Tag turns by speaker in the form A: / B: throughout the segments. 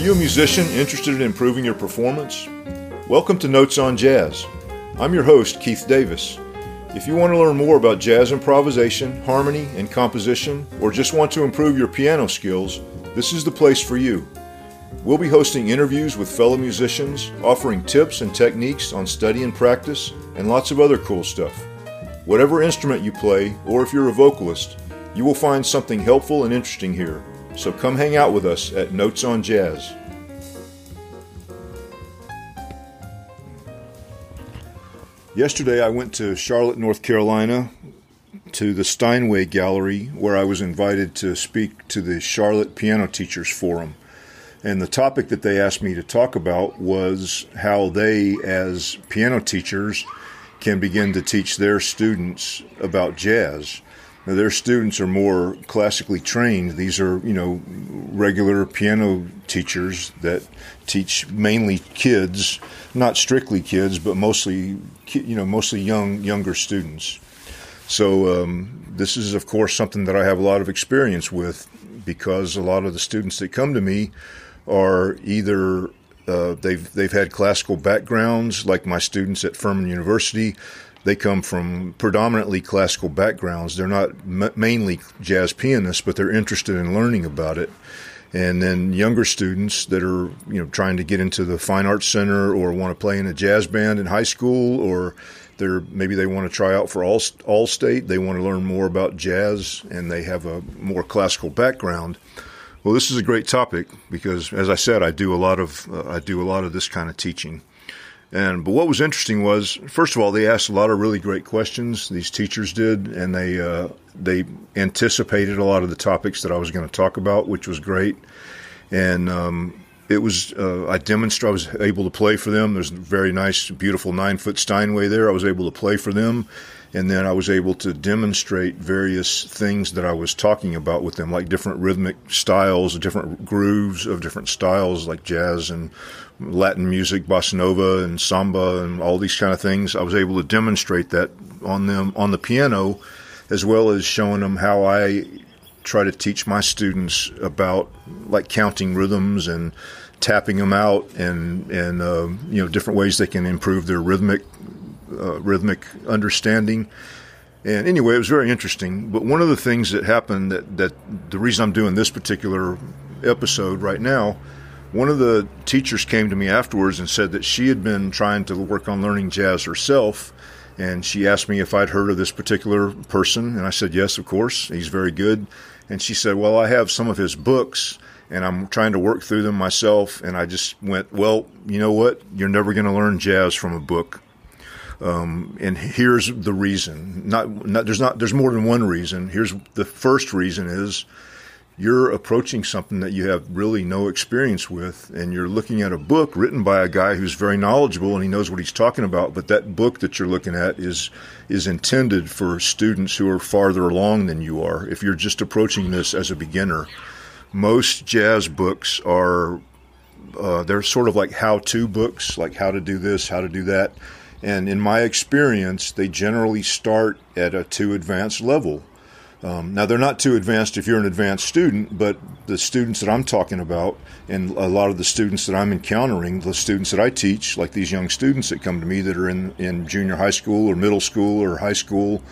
A: you a musician interested in improving your performance? Welcome to Notes on Jazz. I'm your host, Keith Davis. If you want to learn more about jazz improvisation, harmony, and composition, or just want to improve your piano skills, this is the place for you. We'll be hosting interviews with fellow musicians, offering tips and techniques on study and practice, and lots of other cool stuff. Whatever instrument you play, or if you're a vocalist, you will find something helpful and interesting here. So come hang out with us at Notes on Jazz. Yesterday I went to Charlotte, North Carolina to the Steinway Gallery where I was invited to speak to the Charlotte Piano Teachers Forum. And the topic that they asked me to talk about was how they, as piano teachers, can begin to teach their students about jazz. Now, their students are more classically trained. These are, you know, regular piano teachers that teach mainly kids, not strictly kids, but mostly, you know, mostly young, younger students. So um, this is, of course, something that I have a lot of experience with because a lot of the students that come to me are either uh, they've they've had classical backgrounds, like my students at Furman University. They come from predominantly classical backgrounds. They're not m- mainly jazz pianists, but they're interested in learning about it. And then younger students that are you know trying to get into the fine arts center or want to play in a jazz band in high school, or they're maybe they want to try out for all all state. They want to learn more about jazz, and they have a more classical background well, this is a great topic because, as I said, I do a lot of uh, I do a lot of this kind of teaching. And but what was interesting was, first of all, they asked a lot of really great questions. These teachers did, and they uh, they anticipated a lot of the topics that I was going to talk about, which was great. And um, it was uh, I demonstrated. I was able to play for them. There's a very nice, beautiful nine foot Steinway there. I was able to play for them and then I was able to demonstrate various things that I was talking about with them, like different rhythmic styles, different grooves of different styles, like jazz and Latin music, bossa nova and samba, and all these kind of things. I was able to demonstrate that on them on the piano, as well as showing them how I try to teach my students about like counting rhythms and tapping them out and and uh, you know different ways they can improve their rhythmic uh, rhythmic understanding. And anyway, it was very interesting. But one of the things that happened that, that the reason I'm doing this particular episode right now, one of the teachers came to me afterwards and said that she had been trying to work on learning jazz herself. And she asked me if I'd heard of this particular person. And I said, yes, of course. He's very good. And she said, well, I have some of his books and I'm trying to work through them myself. And I just went, well, you know what? You're never going to learn jazz from a book. Um, and here's the reason. Not, not there's not there's more than one reason. Here's the first reason is you're approaching something that you have really no experience with, and you're looking at a book written by a guy who's very knowledgeable and he knows what he's talking about. But that book that you're looking at is is intended for students who are farther along than you are. If you're just approaching this as a beginner, most jazz books are uh, they're sort of like how-to books, like how to do this, how to do that and in my experience, they generally start at a too advanced level. Um, now, they're not too advanced if you're an advanced student, but the students that I'm talking about, and a lot of the students that I'm encountering, the students that I teach, like these young students that come to me that are in, in junior high school or middle school or high school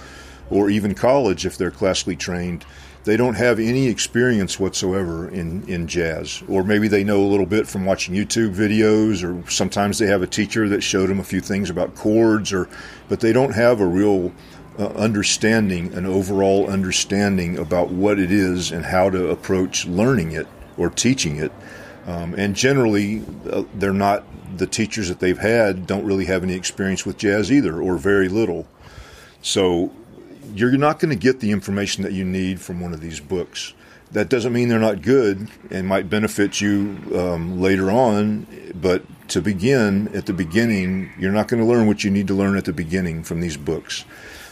A: or even college if they're classically trained, they don't have any experience whatsoever in, in jazz. Or maybe they know a little bit from watching YouTube videos, or sometimes they have a teacher that showed them a few things about chords, or but they don't have a real uh, understanding, an overall understanding about what it is and how to approach learning it or teaching it. Um, and generally, uh, they're not the teachers that they've had don't really have any experience with jazz either, or very little. So you're not going to get the information that you need from one of these books. That doesn't mean they're not good and might benefit you um, later on, but to begin at the beginning, you're not going to learn what you need to learn at the beginning from these books.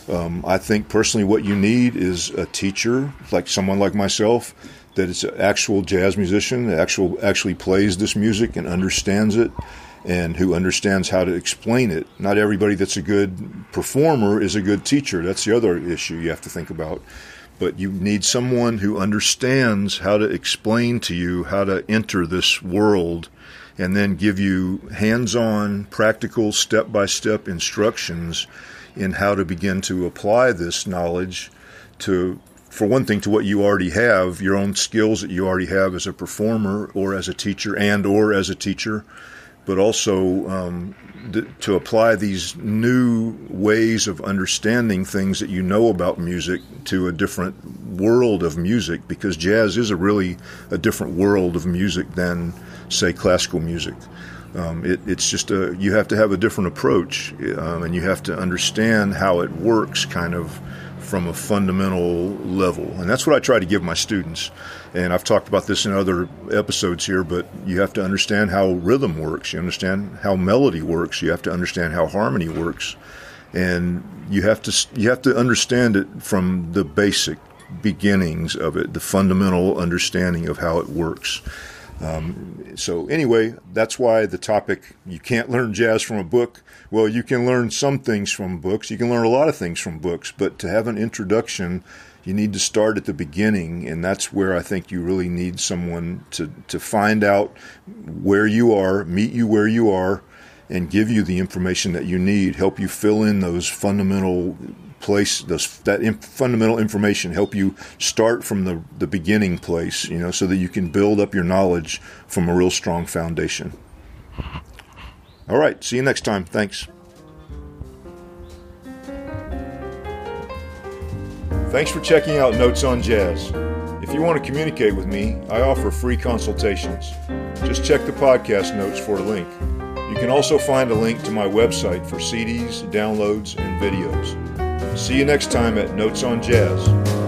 A: Um, I think personally, what you need is a teacher, like someone like myself, that is an actual jazz musician, that actual actually plays this music and understands it, and who understands how to explain it. Not everybody that's a good performer is a good teacher. That's the other issue you have to think about. but you need someone who understands how to explain to you how to enter this world and then give you hands on, practical, step by step instructions in how to begin to apply this knowledge to for one thing to what you already have your own skills that you already have as a performer or as a teacher and or as a teacher but also um, th- to apply these new ways of understanding things that you know about music to a different world of music because jazz is a really a different world of music than say classical music. Um, it, it's just a you have to have a different approach um, and you have to understand how it works kind of from a fundamental level. And that's what I try to give my students. And I've talked about this in other episodes here, but you have to understand how rhythm works. You understand how melody works. You have to understand how harmony works. And you have to you have to understand it from the basic beginnings of it, the fundamental understanding of how it works. Um, so anyway, that's why the topic you can't learn jazz from a book. Well, you can learn some things from books. You can learn a lot of things from books, but to have an introduction, you need to start at the beginning, and that's where I think you really need someone to to find out where you are, meet you where you are, and give you the information that you need, help you fill in those fundamental place those, that fundamental information help you start from the, the beginning place you know so that you can build up your knowledge from a real strong foundation. All right see you next time. Thanks. Thanks for checking out notes on jazz. If you want to communicate with me i offer free consultations. Just check the podcast notes for a link. You can also find a link to my website for CDs, downloads, and videos. See you next time at Notes on Jazz.